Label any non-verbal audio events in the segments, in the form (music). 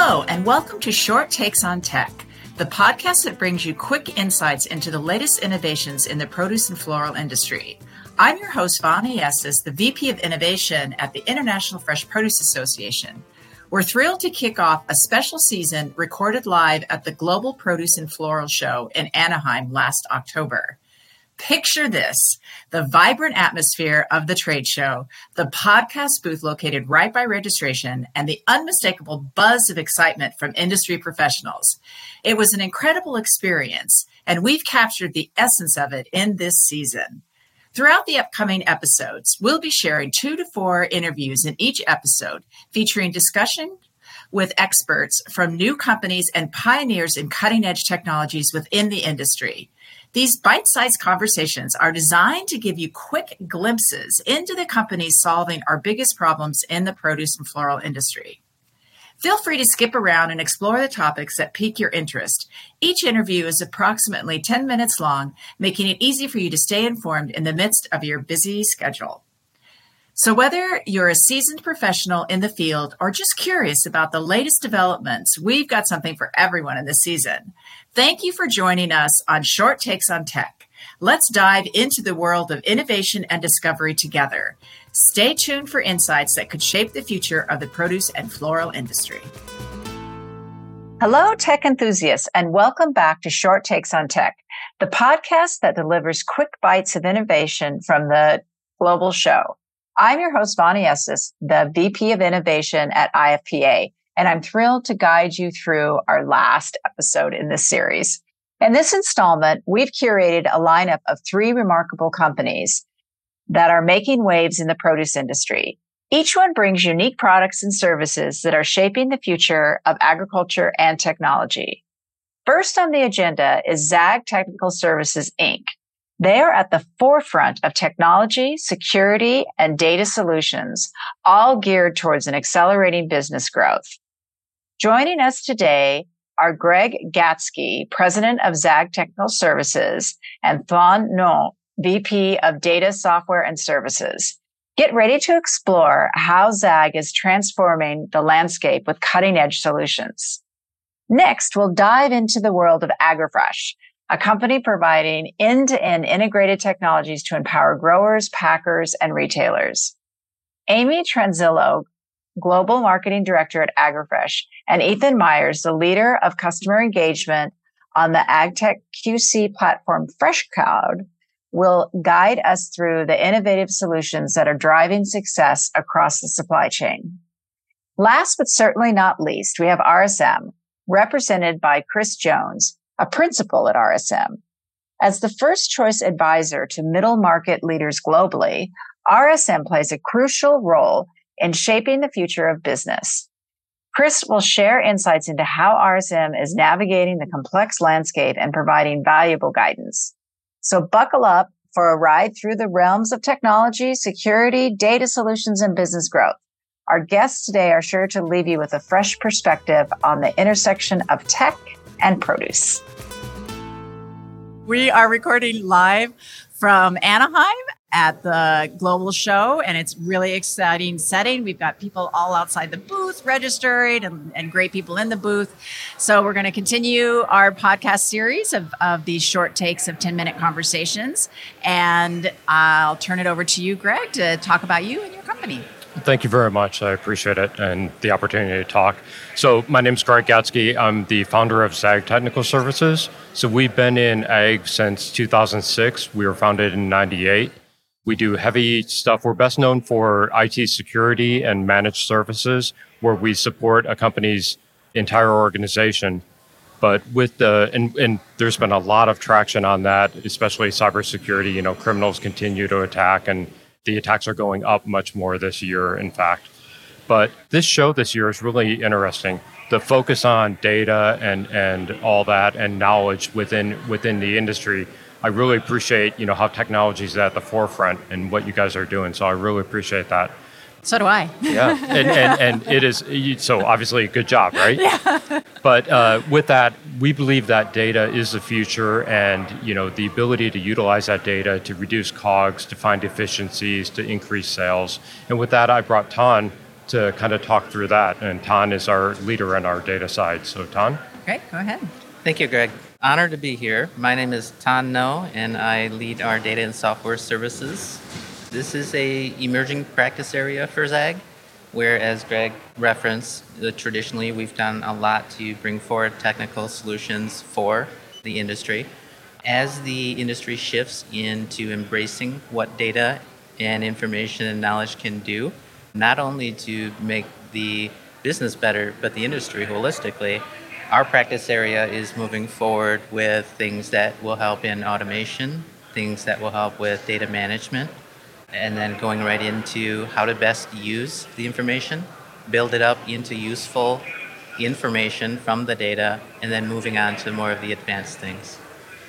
Hello, and welcome to Short Takes on Tech, the podcast that brings you quick insights into the latest innovations in the produce and floral industry. I'm your host, Bonnie Estes, the VP of Innovation at the International Fresh Produce Association. We're thrilled to kick off a special season recorded live at the Global Produce and Floral Show in Anaheim last October. Picture this the vibrant atmosphere of the trade show, the podcast booth located right by registration, and the unmistakable buzz of excitement from industry professionals. It was an incredible experience, and we've captured the essence of it in this season. Throughout the upcoming episodes, we'll be sharing two to four interviews in each episode featuring discussion with experts from new companies and pioneers in cutting edge technologies within the industry. These bite sized conversations are designed to give you quick glimpses into the companies solving our biggest problems in the produce and floral industry. Feel free to skip around and explore the topics that pique your interest. Each interview is approximately 10 minutes long, making it easy for you to stay informed in the midst of your busy schedule. So, whether you're a seasoned professional in the field or just curious about the latest developments, we've got something for everyone in this season. Thank you for joining us on Short Takes on Tech. Let's dive into the world of innovation and discovery together. Stay tuned for insights that could shape the future of the produce and floral industry. Hello, tech enthusiasts, and welcome back to Short Takes on Tech, the podcast that delivers quick bites of innovation from the global show. I'm your host, Bonnie Estes, the VP of Innovation at IFPA, and I'm thrilled to guide you through our last episode in this series. In this installment, we've curated a lineup of three remarkable companies that are making waves in the produce industry. Each one brings unique products and services that are shaping the future of agriculture and technology. First on the agenda is Zag Technical Services, Inc., they are at the forefront of technology, security, and data solutions, all geared towards an accelerating business growth. Joining us today are Greg Gatzke, President of Zag Technical Services, and Thuan Ngo, VP of Data Software and Services. Get ready to explore how Zag is transforming the landscape with cutting edge solutions. Next, we'll dive into the world of AgroFresh, a company providing end-to-end integrated technologies to empower growers, packers, and retailers. Amy Tranzillo, Global Marketing Director at AgroFresh, and Ethan Meyers, the leader of customer engagement on the AgTech QC platform FreshCloud, will guide us through the innovative solutions that are driving success across the supply chain. Last but certainly not least, we have RSM, represented by Chris Jones, a principal at RSM. As the first choice advisor to middle market leaders globally, RSM plays a crucial role in shaping the future of business. Chris will share insights into how RSM is navigating the complex landscape and providing valuable guidance. So buckle up for a ride through the realms of technology, security, data solutions, and business growth. Our guests today are sure to leave you with a fresh perspective on the intersection of tech and produce. We are recording live from Anaheim at the global show and it's really exciting setting. We've got people all outside the booth registered and, and great people in the booth. So we're going to continue our podcast series of, of these short takes of 10 minute conversations and i'll turn it over to you greg to talk about you and your company Thank you very much. I appreciate it and the opportunity to talk. So, my name is Greg Gatzke. I'm the founder of ZAG Technical Services. So, we've been in ag since 2006. We were founded in 98. We do heavy stuff. We're best known for IT security and managed services, where we support a company's entire organization. But with the, and, and there's been a lot of traction on that, especially cybersecurity. You know, criminals continue to attack and the attacks are going up much more this year, in fact. But this show this year is really interesting. The focus on data and, and all that and knowledge within within the industry. I really appreciate you know how technology is at the forefront and what you guys are doing. So I really appreciate that. So do I. yeah, and, and, and it is so obviously a good job, right? Yeah. But uh, with that, we believe that data is the future, and you know the ability to utilize that data to reduce COGS, to find efficiencies, to increase sales. And with that, I brought Thuan to kind of talk through that. And Thuan is our leader in our data side. So, Thuan? Great, go ahead. Thank you, Greg. Honored to be here. My name is Thuan Ngo, and I lead our data and software services. This is a emerging practice area for Zag, where, as Greg referenced, traditionally we've done a lot to bring forward technical solutions for the industry. As the industry shifts into embracing what data and information and knowledge can do, not only to make the business better, but the industry holistically, our practice area is moving forward with things that will help in automation, things that will help with data management, and then going right into how to best use the information, build it up into useful information from the data, and then moving on to more of the advanced things.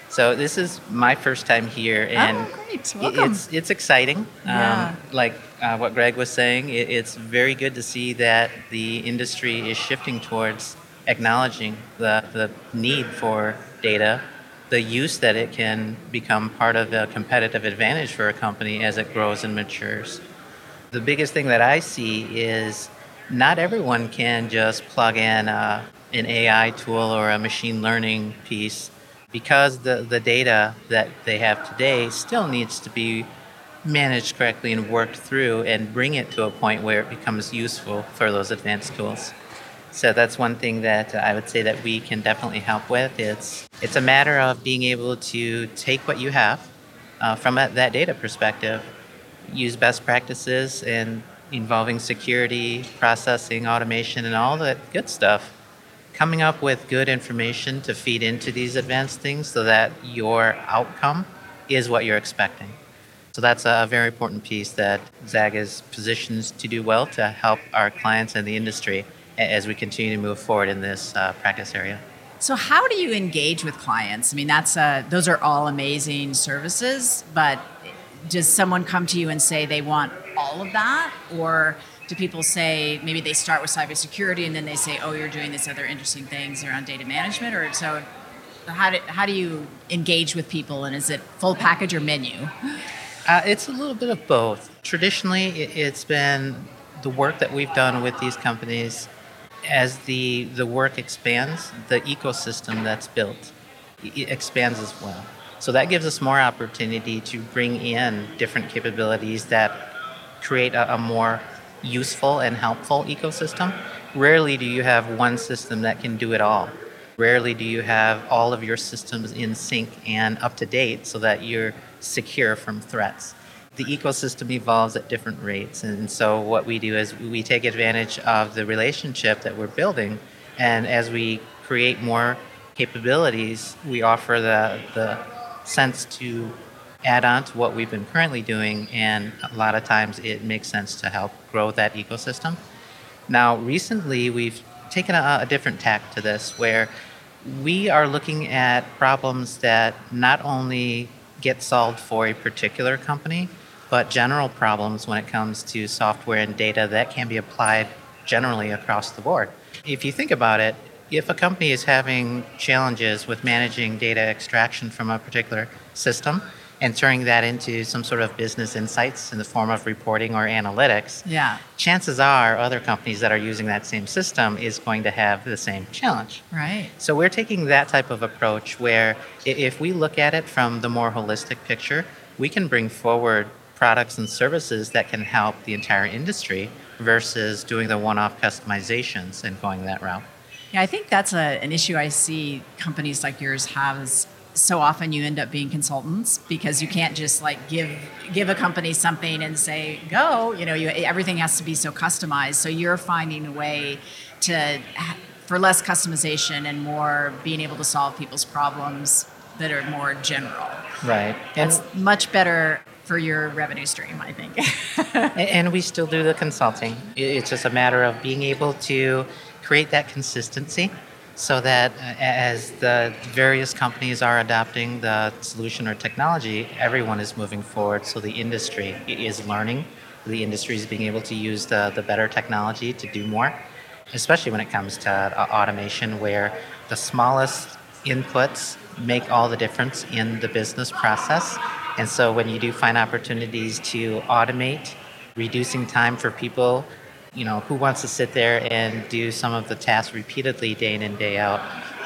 So this is my first time here, Oh, and great. It's it's exciting. Yeah. Um, like uh, what Greg was saying, it, it's very good to see that the industry is shifting towards acknowledging the, the need for data, the use that it can become part of a competitive advantage for a company as it grows and matures. The biggest thing that I see is not everyone can just plug in uh, an AI tool or a machine learning piece because the, the data that they have today still needs to be managed correctly and worked through and bring it to a point where it becomes useful for those advanced tools. So that's one thing that I would say that we can definitely help with. It's it's a matter of being able to take what you have uh, from a, that data perspective, use best practices and involving security, processing, automation, and all that good stuff. Coming up with good information to feed into these advanced things so that your outcome is what you're expecting. So that's a very important piece that Zag is positioned to do well to help our clients and the industry as we continue to move forward in this uh, practice area. So how do you engage with clients? I mean, that's uh, those are all amazing services, but does someone come to you and say they want all of that, or do people say maybe they start with cybersecurity and then they say, oh, you're doing this other interesting things around data management, or so? How do, how do you engage with people, and is it full package or menu? Uh, it's a little bit of both. Traditionally, it, it's been the work that we've done with these companies. As the, the work expands, the ecosystem that's built expands as well. So that gives us more opportunity to bring in different capabilities that create a, a more useful and helpful ecosystem. Rarely do you have one system that can do it all. Rarely do you have all of your systems in sync and up to date so that you're secure from threats. The ecosystem evolves at different rates, and so what we do is we take advantage of the relationship that we're building, and as we create more capabilities, we offer the, the sense to add on to what we've been currently doing, and a lot of times it makes sense to help grow that ecosystem. Now, recently, we've taken a, a different tack to this where we are looking at problems that not only get solved for a particular company, but general problems when it comes to software and data that can be applied generally across the board. If you think about it, if a company is having challenges with managing data extraction from a particular system and turning that into some sort of business insights in the form of reporting or analytics, Yeah, chances are other companies that are using that same system is going to have the same challenge. right. So we're taking that type of approach where if we look at it from the more holistic picture, we can bring forward products and services that can help the entire industry versus doing the one-off customizations and going that route. Yeah, I think that's a, an issue I see companies like yours have. Is so often you end up being consultants because you can't just like give give a company something and say go. You know, you, everything has to be so customized. So you're finding a way to for less customization and more being able to solve people's problems that are more general. Right. And, That's much better for your revenue stream, I think. and we still do the consulting. It's just a matter of being able to create that consistency so that uh, as the various companies are adopting the solution or technology, everyone is moving forward. So the industry is learning. The industry is being able to use the, the better technology to do more, especially when it comes to uh, automation, where the smallest inputs make all the difference in the business process. And so when you do find opportunities to automate, reducing time for people you know, who wants to sit there and do some of the tasks repeatedly day in and day out?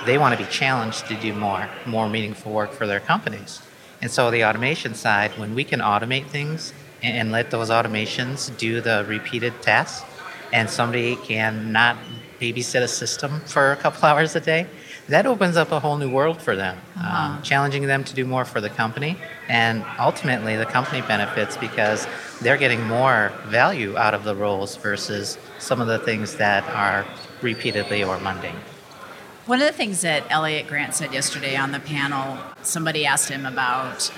They want to be challenged to do more, more meaningful work for their companies. And so the automation side, when we can automate things and let those automations do the repeated tasks, and somebody can not babysit a system for a couple (laughs) hours a day, that opens up a whole new world for them, uh-huh. um, challenging them to do more for the company. And ultimately, the company benefits because they're getting more value out of the roles versus some of the things that are repeatedly or mundane. One of the things that Elliott Grant said yesterday on the panel, somebody asked him about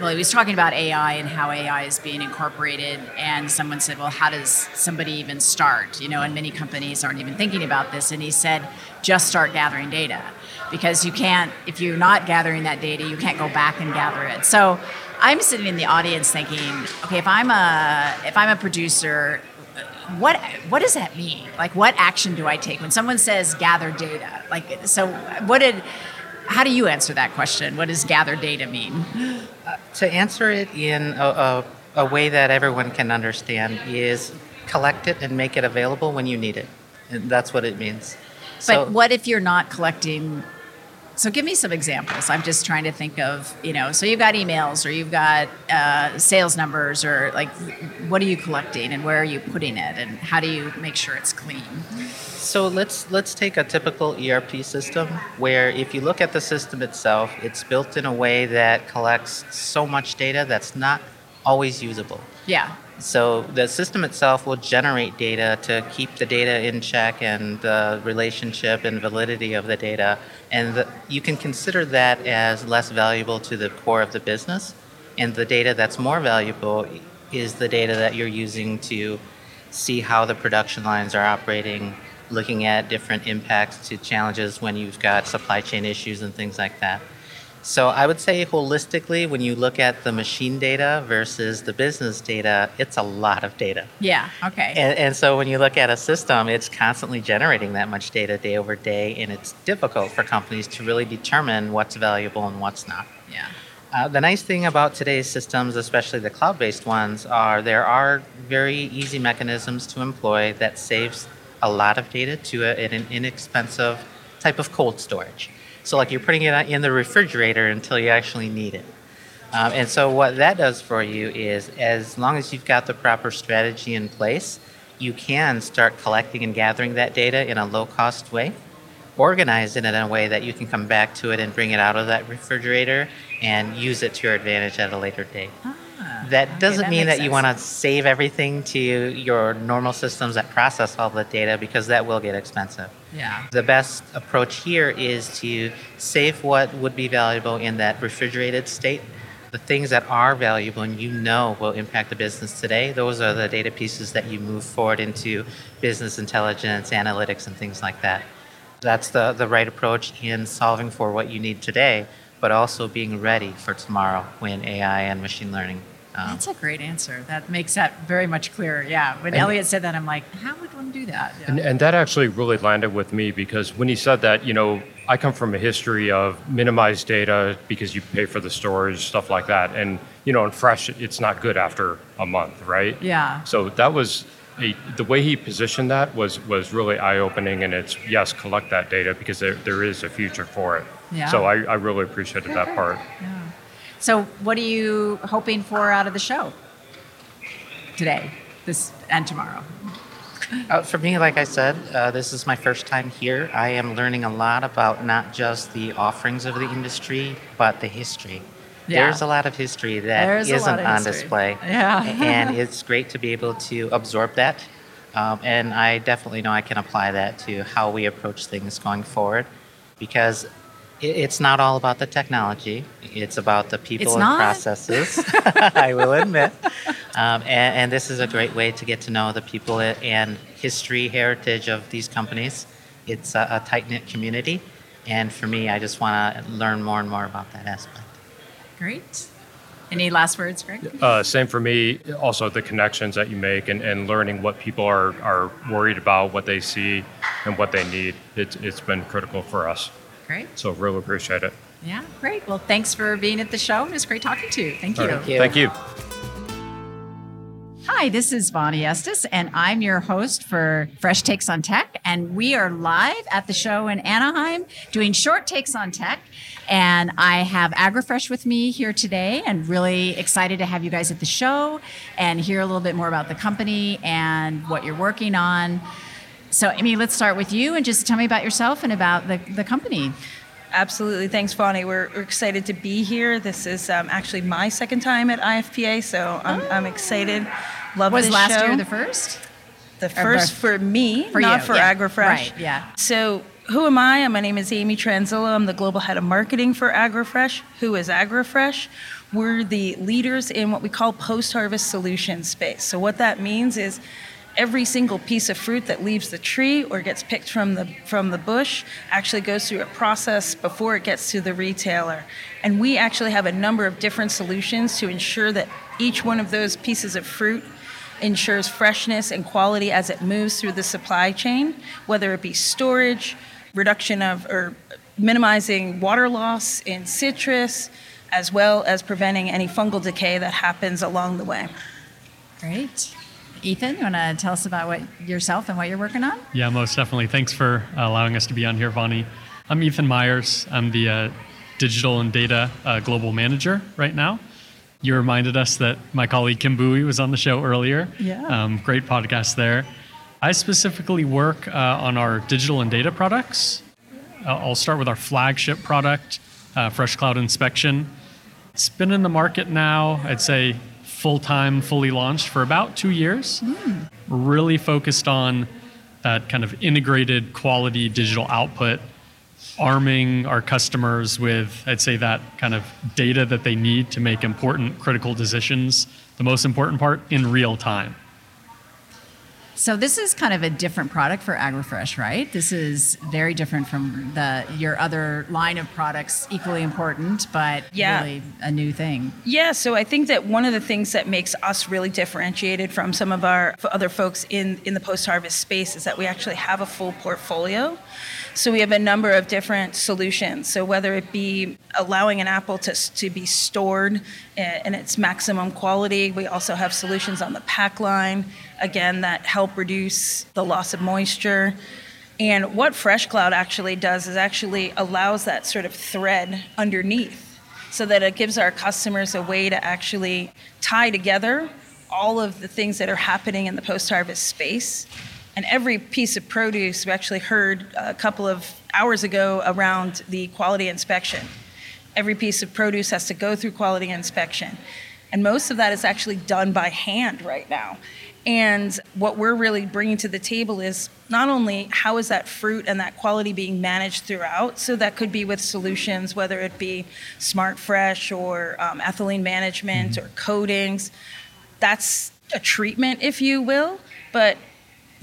well, he was talking about AI and how AI is being incorporated, and someone said, "Well, how does somebody even start?" You know, and many companies aren't even thinking about this. And he said, "Just start gathering data, because you can't if you're not gathering that data, you can't go back and gather it." So, I'm sitting in the audience thinking, "Okay, if I'm a if I'm a producer." What what does that mean? Like, what action do I take when someone says gather data? Like, so what did how do you answer that question? What does gather data mean? Uh, to answer it in a, a, a, way that everyone can understand is collect it and make it available when you need it. And that's what it means. But so, what if you're not collecting? So give me some examples. I'm just trying to think of, you know, so you've got emails or you've got uh, sales numbers or like, what are you collecting and where are you putting it and how do you make sure it's clean? So let's let's take a typical ERP system where if you look at the system itself, it's built in a way that collects so much data that's not always usable. Yeah. So the system itself will generate data to keep the data in check and the relationship and validity of the data, and the, you can consider that as less valuable to the core of the business. And the data that's more valuable is the data that you're using to see how the production lines are operating, looking at different impacts to challenges when you've got supply chain issues and things like that. So I would say holistically, when you look at the machine data versus the business data, it's a lot of data. Yeah, okay. And, and, so when you look at a system, it's constantly generating that much data day over day, and it's difficult for companies to really determine what's valuable and what's not. Yeah. Uh, the nice thing about today's systems, especially the cloud-based ones, are there are very easy mechanisms to employ that saves a lot of data to a, an inexpensive type of cold storage. So, like you're putting it in the refrigerator until you actually need it. Um, and so, what that does for you is, as long as you've got the proper strategy in place, you can start collecting and gathering that data in a low cost way, organize it in a way that you can come back to it and bring it out of that refrigerator and use it to your advantage at a later date. Ah. That doesn't okay, that mean that sense. you want to save everything to your normal systems that process all the data because that will get expensive. Yeah. The best approach here is to save what would be valuable in that refrigerated state. The things that are valuable and you know will impact the business today, those are the data pieces that you move forward into business intelligence, analytics, and things like that. That's the, the right approach in solving for what you need today, but also being ready for tomorrow when AI and machine learning um, That's a great answer. That makes that very much clearer. Yeah. When Elliott said that, I'm like, how would one do that? Yeah. And, and that actually really landed with me because when he said that, you know, I come from a history of minimized data because you pay for the storage, stuff like that. And, you know, in fresh, it's not good after a month, right? Yeah. So that was a, the way he positioned that was was really eye opening, and it's yes, collect that data because there, there is a future for it. Yeah. So I, I really appreciated that part. Yeah. So, what are you hoping for out of the show today, this and tomorrow? Uh, for me, like I said, uh, this is my first time here. I am learning a lot about not just the offerings of the industry, but the history. Yeah. There's a lot of history that There's isn't on history. display. Yeah. and (laughs) it's great to be able to absorb that. Um, and I definitely know I can apply that to how we approach things going forward because it's not all about the technology. It's about the people and processes. (laughs) (laughs) I will admit. Um, and, and, this is a great way to get to know the people and history, heritage of these companies. It's a, a tight knit community. And for me, I just want to learn more and more about that aspect. Great. Any last words, Greg? Uh, same for me. Also, the connections that you make and, and learning what people are, are worried about, what they see, and what they need. It's, it's been critical for us. Great. So really appreciate it. Yeah, great. Well, thanks for being at the show. It was great talking to you. Thank you. Right. Thank you. Hi, Hi, this is Bonnie Estes, and I'm your host for Fresh Takes on Tech. And we are live at the show in Anaheim doing short takes on tech. And I have AgroFresh with me here today, and really excited to have you guys at the show and hear a little bit more about the company and what you're working on. So, Amy, let's start with you and just tell me about yourself and about the, the company. Absolutely. Thanks, Bonnie. We're, we're excited to be here. This is um, actually my second time at IFPA, so I'm, oh. I'm excited. Love Was this last show. year the first? The first for me, for not you. for yeah. AgroFresh. Right, yeah. So who am I? My name is Amy Tranzillo. I'm the global head of marketing for AgroFresh. Who is AgroFresh? We're the leaders in what we call post-harvest solution space. So what that means is every single piece of fruit that leaves the tree or gets picked from the from the bush actually goes through a process before it gets to the retailer. And we actually have a number of different solutions to ensure that each one of those pieces of fruit ensures freshness and quality as it moves through the supply chain, whether it be storage, reduction of or minimizing water loss in citrus, as well as preventing any fungal decay that happens along the way. Great. Ethan, you want to tell us about what yourself and what you're working on? Yeah, most definitely. Thanks for allowing us to be on here, Bonnie. I'm Ethan Meyers. I'm the uh, digital and data uh, global manager right now. You reminded us that my colleague Kim Bowie was on the show earlier. Yeah. Um, great podcast there. I specifically work uh, on our digital and data products. I'll start with our flagship product, uh, Fresh Cloud Inspection. It's been in the market now, I'd say full time, fully launched for about two years. Mm. Really focused on that kind of integrated quality digital output, arming our customers with, I'd say, that kind of data that they need to make important, critical decisions. The most important part in real time. So this is kind of a different product for AgroFresh, right? This is very different from the your other line of products, equally important, but yeah. really a new thing. Yeah, so I think that one of the things that makes us really differentiated from some of our other folks in in the post-harvest space is that we actually have a full portfolio. So we have a number of different solutions. So whether it be allowing an apple to, to be stored in its maximum quality, we also have solutions on the pack line, again, that help reduce the loss of moisture. And what Fresh Cloud actually does is actually allows that sort of thread underneath so that it gives our customers a way to actually tie together all of the things that are happening in the post harvest space and every piece of produce, we actually heard a couple of hours ago around the quality inspection. Every piece of produce has to go through quality inspection. And most of that is actually done by hand right now. And what we're really bringing to the table is not only how is that fruit and that quality being managed throughout, so that could be with solutions, whether it be Smart Fresh or um, ethylene management mm-hmm. or coatings. That's a treatment, if you will. But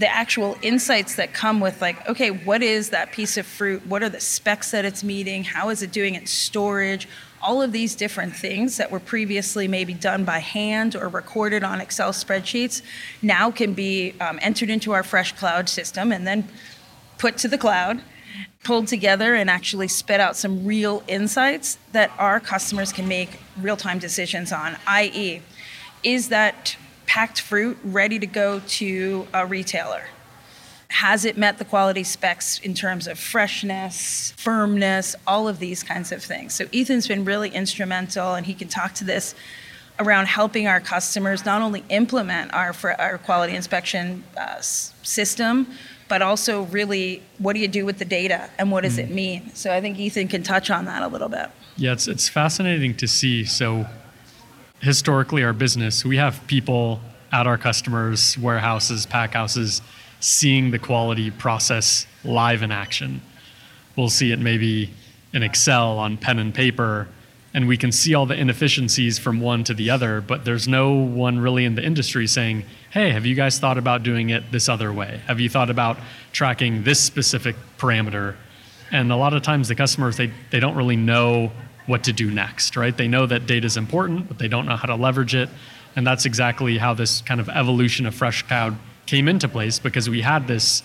the actual insights that come with like okay what is that piece of fruit? What are the specs that it's meeting? How is it doing in storage? All of these different things that were previously maybe done by hand or recorded on excel spreadsheets now can be um, entered into our fresh cloud system and then put to the cloud pulled together and actually spit out some real insights that our customers can make real-time decisions on i.e is that packed fruit ready to go to a retailer. Has it met the quality specs in terms of freshness, firmness, all of these kinds of things? So, Ethan's been really instrumental, and he can talk to this around helping our customers not only implement our, our quality inspection uh, system, but also really what do you do with the data and what does mm. it mean? So I think Ethan can touch on that a little bit. Yeah, it's, it's fascinating to see. So historically our business, we have people at our customers' warehouses, pack houses, seeing the quality process live in action. We'll see it maybe in Excel on pen and paper, and we can see all the inefficiencies from one to the other, but there's no one really in the industry saying, hey, have you guys thought about doing it this other way? Have you thought about tracking this specific parameter? And a lot of times the customers, they, they don't really know what to do next, right? They know that data is important, but they don't know how to leverage it. And that's exactly how this kind of evolution of Fresh Cloud came into place because we had this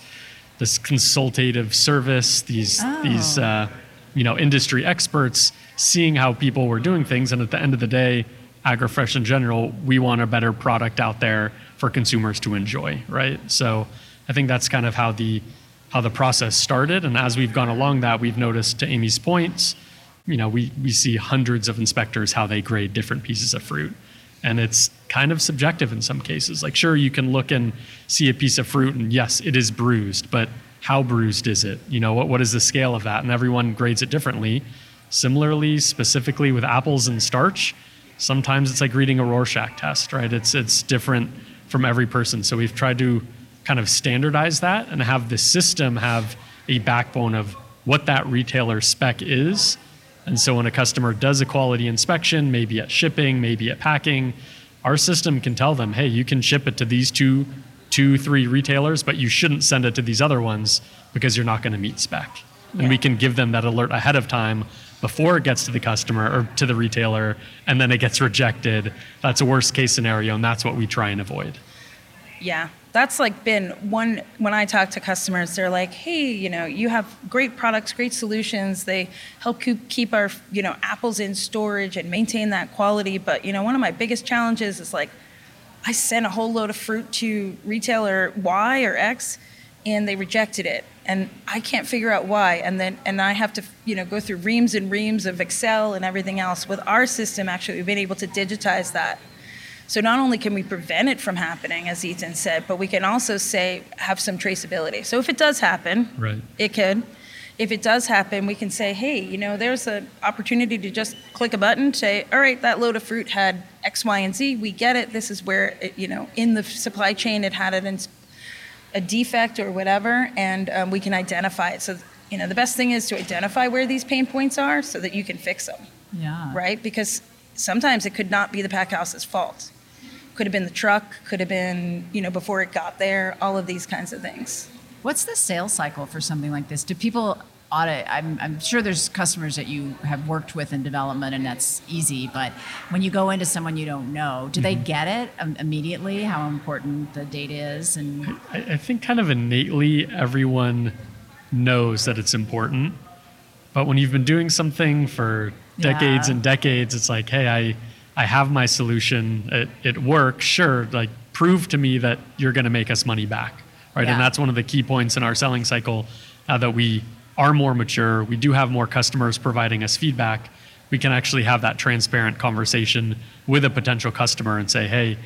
this consultative service, these oh. these uh, you know industry experts seeing how people were doing things, and at the end of the day, AgroFresh in general, we want a better product out there for consumers to enjoy, right? So I think that's kind of how the how the process started. And as we've gone along that, we've noticed to Amy's points, you know, we, we see hundreds of inspectors how they grade different pieces of fruit. And it's kind of subjective in some cases. Like, sure, you can look and see a piece of fruit, and yes, it is bruised, but how bruised is it? You know, what, what is the scale of that? And everyone grades it differently. Similarly, specifically with apples and starch, sometimes it's like reading a Rorschach test, right? It's, it's different from every person. So we've tried to kind of standardize that and have the system have a backbone of what that retailer spec is. And so when a customer does a quality inspection, maybe at shipping, maybe at packing, our system can tell them, hey, you can ship it to these two, two, three retailers, but you shouldn't send it to these other ones because you're not going to meet spec. Yeah. And we can give them that alert ahead of time before it gets to the customer or to the retailer, and then it gets rejected. That's a worst case scenario, and that's what we try and avoid. Yeah, that's like been one when I talk to customers, they're like, "Hey, you know, you have great products, great solutions. They help keep our, you know, apples in storage and maintain that quality, but you know, one of my biggest challenges is like I sent a whole load of fruit to retailer Y or X and they rejected it. And I can't figure out why. And then and I have to you know go through reams and reams of Excel and everything else with our system actually we've been able to digitize that so not only can we prevent it from happening, as Ethan said, but we can also say have some traceability. So if it does happen, right. it could. If it does happen, we can say, hey, you know, there's an opportunity to just click a button, say, all right, that load of fruit had X, Y, and Z. We get it. This is where, it, you know, in the supply chain, it had an, a defect or whatever, and um, we can identify it. So, you know, the best thing is to identify where these pain points are so that you can fix them. Yeah. Right? Because sometimes it could not be the pack house's fault could have been the truck, could have been, you know, before it got there, all of these kinds of things. What's the sales cycle for something like this? Do people audit? I'm, I'm sure there's customers that you have worked with in development and that's easy, but when you go into someone you don't know, do mm-hmm. they get it immediately how important the data is? And I, I think kind of innately everyone knows that it's important. But when you've been doing something for decades yeah. and decades, it's like, hey, I I have my solution. It, it works. Sure, like prove to me that you're going to make us money back, right? Yeah. And that's one of the key points in our selling cycle. Now that we are more mature, we do have more customers providing us feedback. We can actually have that transparent conversation with a potential customer and say, "Hey,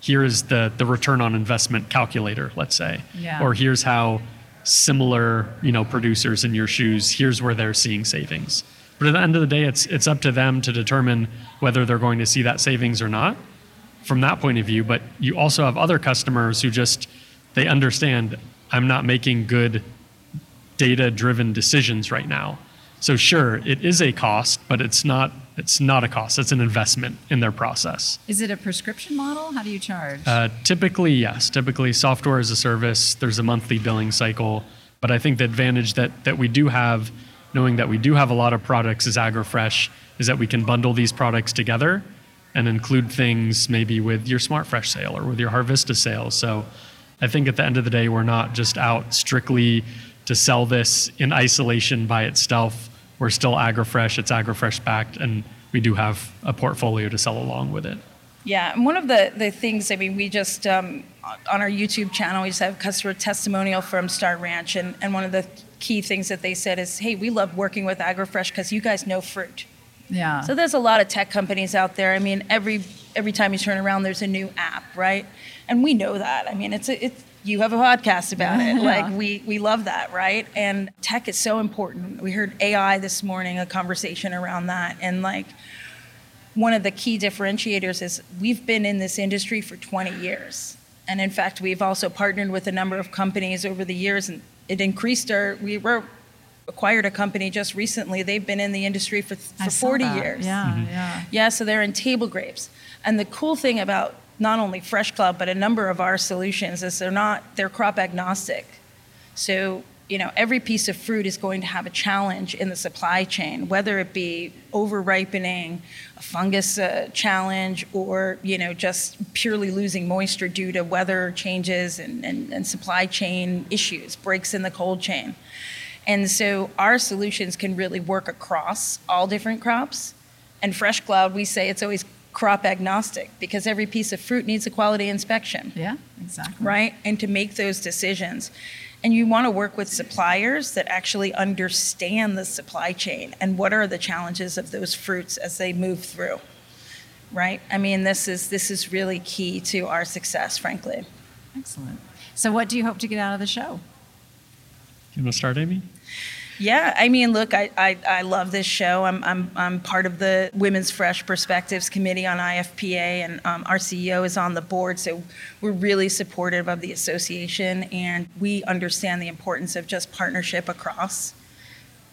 here is the the return on investment calculator, let's say, yeah. or here's how similar you know producers in your shoes. Here's where they're seeing savings." But at the end of the day, it's, it's up to them to determine whether they're going to see that savings or not from that point of view. But you also have other customers who just, they understand I'm not making good data driven decisions right now. So sure, it is a cost, but it's not it's not a cost. It's an investment in their process. Is it a prescription model? How do you charge? Uh, typically, yes. Typically, software as a service. There's a monthly billing cycle. But I think the advantage that that we do have knowing that we do have a lot of products as AgroFresh, is that we can bundle these products together and include things maybe with your SmartFresh sale or with your Harvista sale. So I think at the end of the day, we're not just out strictly to sell this in isolation by itself. We're still AgroFresh, it's AgroFresh backed, and we do have a portfolio to sell along with it. Yeah, and one of the, the things, I mean, we just, um, on our YouTube channel, we just have customer testimonial from Star Ranch, and, and one of the key things that they said is, hey, we love working with AgroFresh because you guys know fruit. Yeah. So there's a lot of tech companies out there. I mean, every every time you turn around, there's a new app, right? And we know that. I mean, it's a, it's you have a podcast about it. (laughs) Like we we love that, right? And tech is so important. We heard AI this morning, a conversation around that, and like one of the key differentiators is we've been in this industry for 20 years. And in fact, we've also partnered with a number of companies over the years and it increased our, we were acquired a company just recently. They've been in the industry for, for 40 that. years. Yeah, mm-hmm. yeah. Yeah, so they're in table grapes. And the cool thing about not only Fresh Cloud, but a number of our solutions is they're not, they're crop agnostic. So you know, every piece of fruit is going to have a challenge in the supply chain, whether it be over ripening, a fungus uh, challenge, or you know, just purely losing moisture due to weather changes and, and, and supply chain issues, breaks in the cold chain. And so our solutions can really work across all different crops. And Fresh Cloud, we say it's always crop agnostic because every piece of fruit needs a quality inspection. Yeah, exactly. Right? And to make those decisions. And you want to work with suppliers that actually understand the supply chain and what are the challenges of those fruits as they move through. Right? I mean, this is this is really key to our success, frankly. Excellent. So what do you hope to get out of the show? You want to start, Amy? Yeah, I mean, look, I, I, I love this show. I'm, I'm, I'm part of the Women's Fresh Perspectives Committee on IFPA, and um, our CEO is on the board. So we're really supportive of the association, and we understand the importance of just partnership across.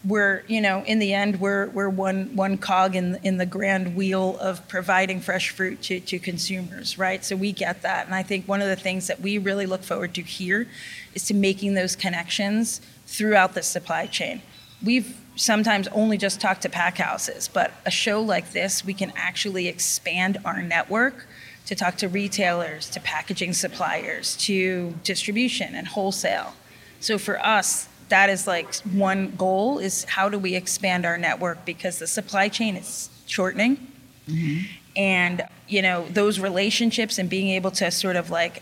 We're, you know, in the end, we're, we're one, one cog in, in the grand wheel of providing fresh fruit to, to consumers, right? So we get that. And I think one of the things that we really look forward to here is to making those connections throughout the supply chain. We've sometimes only just talked to pack houses, but a show like this, we can actually expand our network to talk to retailers, to packaging suppliers, to distribution and wholesale. So for us, that is like one goal is how do we expand our network because the supply chain is shortening. Mm-hmm. And you know, those relationships and being able to sort of like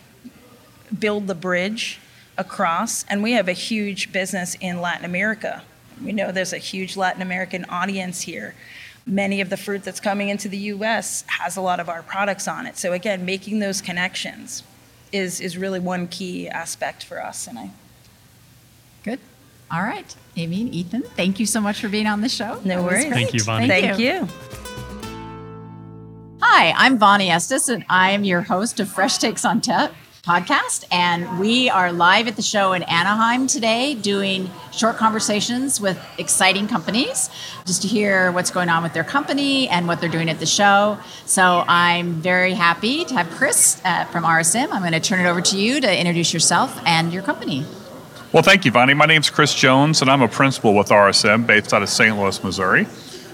build the bridge across, and we have a huge business in Latin America. We know there's a huge Latin American audience here. Many of the fruit that's coming into the US has a lot of our products on it. So again, making those connections is is really one key aspect for us and I Good. All right. Amy and Ethan, thank you so much for being on the show. No worries. Thank you, Bonnie. Thank, Thank you. you. Hi, I'm Bonnie Estes, and I'm your host of Fresh Takes on Tech podcast. And we are live at the show in Anaheim today doing short conversations with exciting companies just to hear what's going on with their company and what they're doing at the show. So I'm very happy to have Chris uh, from RSM. I'm going to turn it over to you to introduce yourself and your company. Well, thank you, Bonnie. My name is Chris Jones, and I'm a principal with RSM based out of St. Louis, Missouri.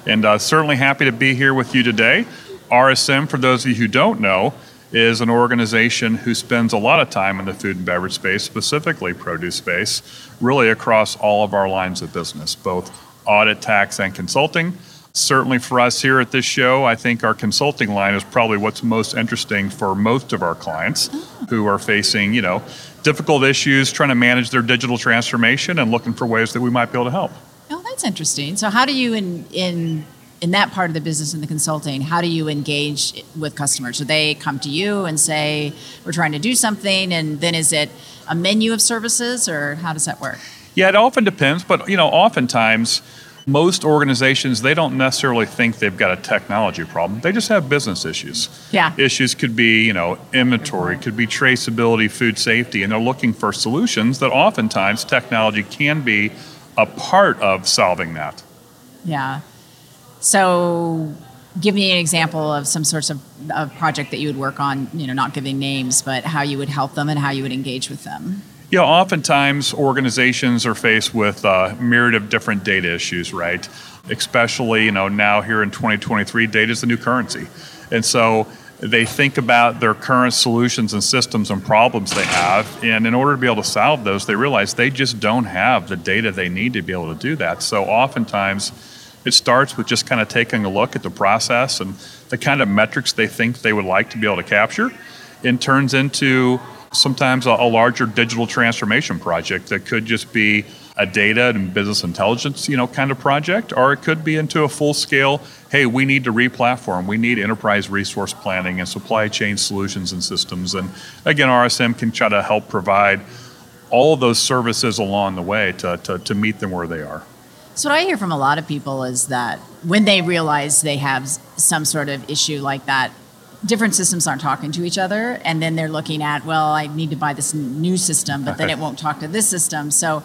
And uh, certainly happy to be here with you today. RSM, for those of you who don't know, is an organization who spends a lot of time in the food and beverage space, specifically produce space, really across all of our lines of business, both audit, tax, and consulting. Certainly for us here at this show, I think our consulting line is probably what's most interesting for most of our clients who are facing, you know, difficult issues, trying to manage their digital transformation and looking for ways that we might be able to help. Oh, that's interesting. So how do you in in in that part of the business and the consulting, how do you engage with customers? Do they come to you and say, we're trying to do something? And then is it a menu of services or how does that work? Yeah, it often depends, but you know, oftentimes most organizations they don't necessarily think they've got a technology problem. They just have business issues. Yeah. Issues could be, you know, inventory, could be traceability, food safety, and they're looking for solutions that oftentimes technology can be a part of solving that. Yeah. So, give me an example of some sorts of, of project that you would work on, you know, not giving names, but how you would help them and how you would engage with them. Yeah, oftentimes organizations are faced with a myriad of different data issues, right? Especially, you know, now here in 2023, data is the new currency. And so they think about their current solutions and systems and problems they have. And in order to be able to solve those, they realize they just don't have the data they need to be able to do that. So oftentimes, it starts with just kind of taking a look at the process and the kind of metrics they think they would like to be able to capture and turns into sometimes a, a larger digital transformation project that could just be a data and business intelligence, you know, kind of project, or it could be into a full scale, hey, we need to re-platform, we need enterprise resource planning and supply chain solutions and systems. And again, RSM can try to help provide all of those services along the way to, to, to meet them where they are. So, what I hear from a lot of people is that when they realize they have some sort of issue like that, different systems aren't talking to each other. And then they're looking at, well, I need to buy this new system, but then it won't talk to this system. So,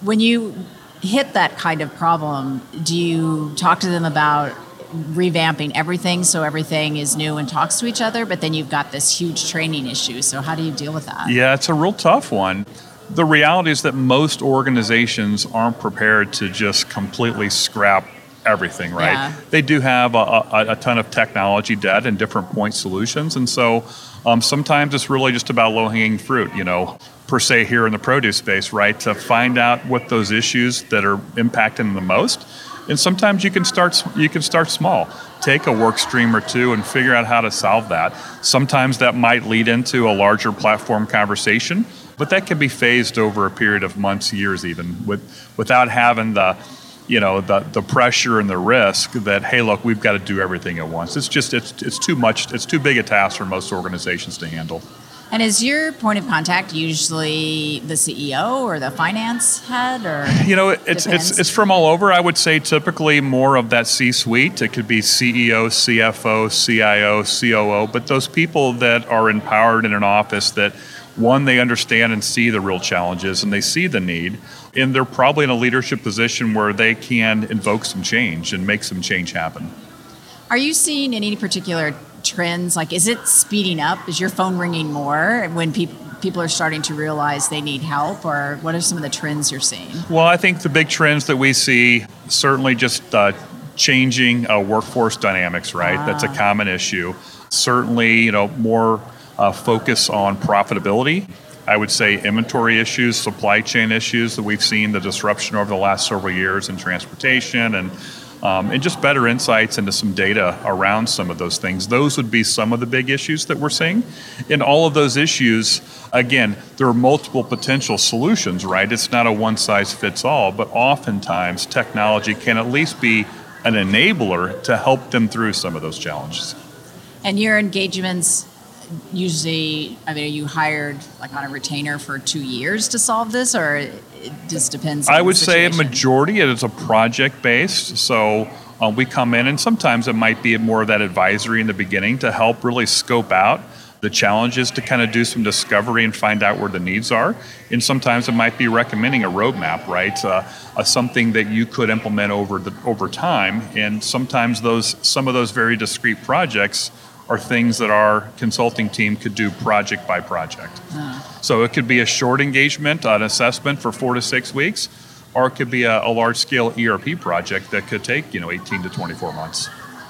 when you hit that kind of problem, do you talk to them about revamping everything so everything is new and talks to each other? But then you've got this huge training issue. So, how do you deal with that? Yeah, it's a real tough one the reality is that most organizations aren't prepared to just completely scrap everything, right? Yeah. They do have a, a, a, ton of technology debt and different point solutions. And so um, sometimes it's really just about low hanging fruit, you know, per se here in the produce space, right? To find out what those issues that are impacting them the most And sometimes you can start you can start small. Take a work stream or two and figure out how to solve that. Sometimes that might lead into a larger platform conversation, but that can be phased over a period of months, years even, with, without having the you know the, the pressure and the risk that hey look we've got to do everything at once it's just it's, it's too much it's too big a task for most organizations to handle and is your point of contact usually the CEO or the finance head, or you know, it's it's it's from all over. I would say typically more of that C-suite. It could be CEO, CFO, CIO, COO, but those people that are empowered in an office that one they understand and see the real challenges and they see the need and they're probably in a leadership position where they can invoke some change and make some change happen. Are you seeing any particular trends? Like, is it speeding up? Is your phone ringing more when people people are starting to realize they need help, or what are some of the trends you're seeing? Well, I think the big trends that we see certainly just uh, changing uh, workforce dynamics. Right, that's a ah. common issue. Certainly, you know, more uh, focus on profitability. I would say inventory issues, supply chain issues that we've seen the disruption over the last several years in transportation and um, and just better insights into some data around some of those things. Those would be some of the big issues that we're seeing. And all of those issues, again, there are multiple potential solutions, right? It's not a one size fits all, but oftentimes technology can at least be an enabler to help them through some of those challenges. And your engagements usually, I mean, are you hired like on a retainer for two years to solve this, or it just depends? I would say a majority it is a project based. So uh, we come in, and sometimes it might be more of that advisory in the beginning to help really scope out the challenges to kind of do some discovery and find out where the needs are. And sometimes it might be recommending a roadmap, right? Uh, uh, something that you could implement over the over time. And sometimes those some of those very discrete projects are things that our consulting team could do project by project. Uh. So it could be a short engagement, an assessment for four to six weeks, or it could be a, a large scale ERP project that could take you know 18 to 24 months.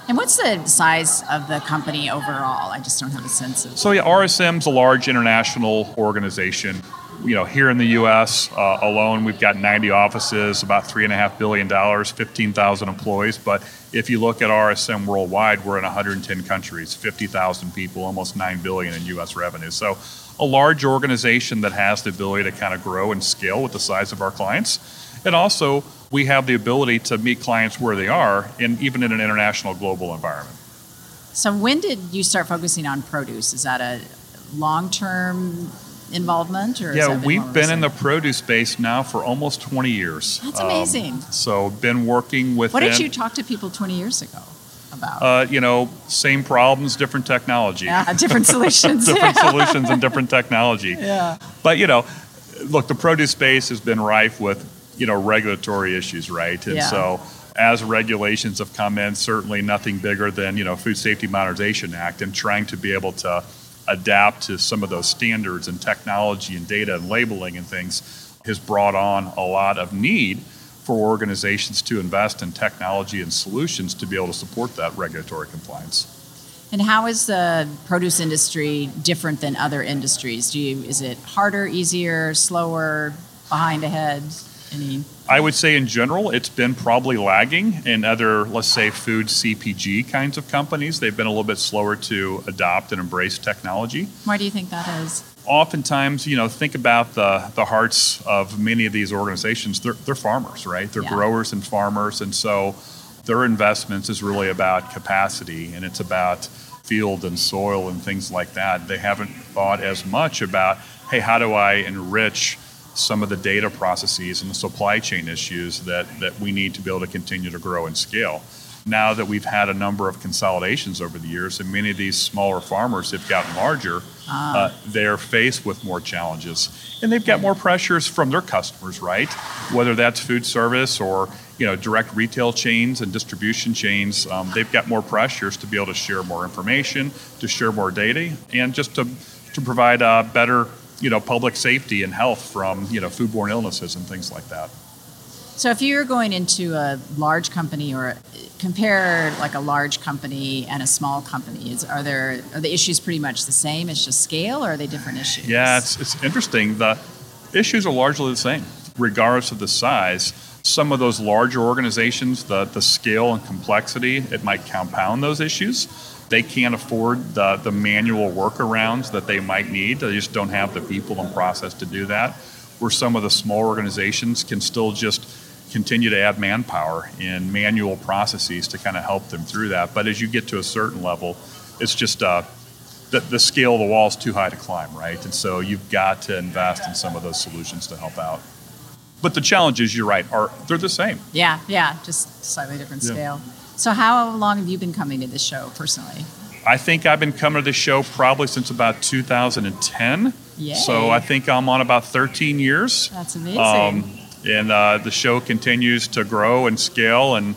And what's the size of the company overall? I just don't have a sense of. So yeah, RSM's a large international organization you know, here in the U.S. Uh, alone, we've got 90 offices, about three and a half billion dollars, 15,000 employees. But if you look at RSM worldwide, we're in 110 countries, 50,000 people, almost 9 billion in U.S. revenue. So, a large organization that has the ability to kind of grow and scale with the size of our clients, and also we have the ability to meet clients where they are, in even in an international global environment. So, when did you start focusing on produce? Is that a long-term involvement? Or yeah, we've been in the produce space now for almost 20 years. That's amazing. Um, so, been working with. What did you talk to people 20 years ago? About? Uh, you know, same problems, different technology. Yeah, different (laughs) solutions. different (laughs) solutions and different technology. Yeah. But you know, look, the produce space has been rife with you know regulatory issues, right? And yeah. so as regulations have come in, certainly nothing bigger than you know Food Safety Modernization Act, and trying to be able to adapt to some of those standards and technology and data and labeling and things has brought on a lot of need for organizations to invest in technology and solutions to be able to support that regulatory compliance. And how is the produce industry different than other industries? Do you is it harder, easier, slower, behind ahead? Any I would say in general, it's been probably lagging in other, let's say, food CPG kinds of companies. They've been a little bit slower to adopt and embrace technology. Why do you think that is? Oftentimes, you know, think about the, the hearts of many of these organizations. They're, they're farmers, right? They're yeah. growers and farmers. And so their investments is really about capacity and it's about field and soil and things like that. They haven't thought as much about, hey, how do I enrich some of the data processes and the supply chain issues that, that we need to be able to continue to grow and scale. Now that we've had a number of consolidations over the years, and many of these smaller farmers have gotten larger, uh, they're faced with more challenges, and they've got more pressures from their customers, right? Whether that's food service or you know direct retail chains and distribution chains, um, they've got more pressures to be able to share more information, to share more data, and just to to provide a better you know, public safety and health from, you know, foodborne illnesses and things like that. So if you're going into a large company or compare like a large company and a small company, is, are there are the issues pretty much the same? It's just scale, or are they different issues? Yeah, it's, it's interesting. The issues are largely the same, regardless of the size. some of those larger organizations, the, the scale and complexity, it might compound those issues. They can't afford the, the manual workarounds that they might need. They just don't have the people and process to do that. Where some of the small organizations can still just continue to add manpower in manual processes to kind of help them through that. But as you get to a certain level, it's just uh, the, the scale of the wall is too high to climb, right? And so you've got to invest in some of those solutions to help out. But the challenges, you're right, are they're the same. Yeah, yeah, just slightly different yeah. scale. So how long have you been coming to this show personally? I think I've been coming to this show probably since about 2010. Yay. So I think I'm on about 13 years. That's amazing. Um, and uh, the show continues to grow and scale and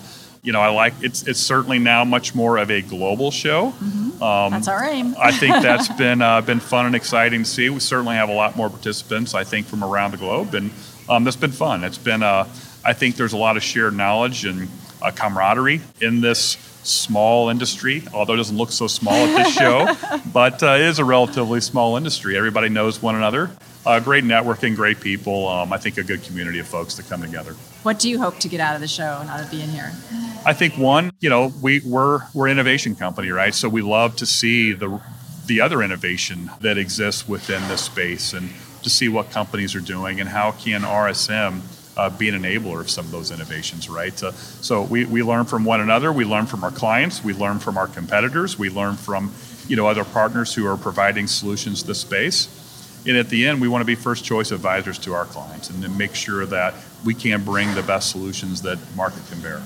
you know, I like it's it's certainly now much more of a global show. Mm-hmm. Um, that's our aim. I think (laughs) that's been uh, been fun and exciting to see. We certainly have a lot more participants, I think, from around the globe, and um, that's been fun. It's been, uh, I think, there's a lot of shared knowledge and uh, camaraderie in this small industry, although it doesn't look so small at this show, (laughs) but uh, it is a relatively small industry. Everybody knows one another. Uh, great networking, great people. Um, I think a good community of folks that come together. What do you hope to get out of the show and out of being here? I think one, you know, we we're we're an innovation company, right? So we love to see the the other innovation that exists within this space and to see what companies are doing and how can RSM uh, be an enabler of some of those innovations, right? Uh, so we, we learn from one another, we learn from our clients, we learn from our competitors, we learn from you know other partners who are providing solutions to space. And at the end, we want to be first choice advisors to our clients and then make sure that we can bring the best solutions that market can bear.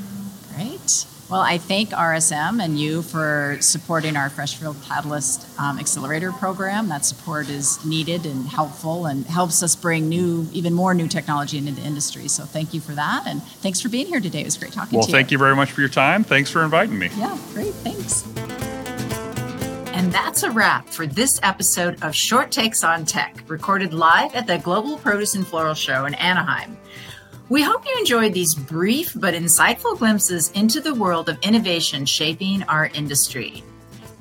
Great. Well, I thank RSM and you for supporting our Freshfield Catalyst um, Accelerator program. That support is needed and helpful and helps us bring new, even more new technology into the industry. So thank you for that. And thanks for being here today. It was great talking well, to you. Well, thank you very much for your time. Thanks for inviting me. Yeah, great. Thanks. And that's a wrap for this episode of Short Takes on Tech, recorded live at the Global Produce and Floral Show in Anaheim. We hope you enjoyed these brief but insightful glimpses into the world of innovation shaping our industry.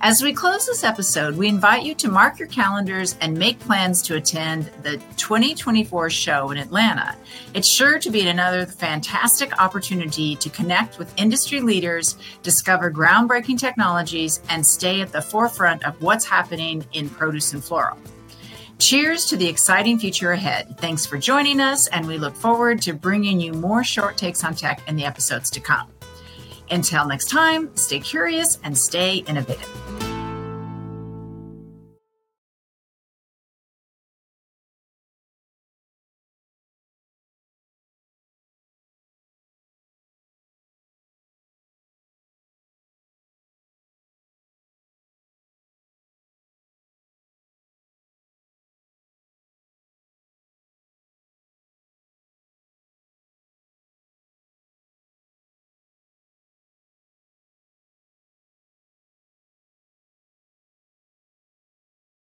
As we close this episode, we invite you to mark your calendars and make plans to attend the 2024 show in Atlanta. It's sure to be another fantastic opportunity to connect with industry leaders, discover groundbreaking technologies, and stay at the forefront of what's happening in produce and floral. Cheers to the exciting future ahead. Thanks for joining us, and we look forward to bringing you more short takes on tech in the episodes to come. Until next time, stay curious and stay innovative.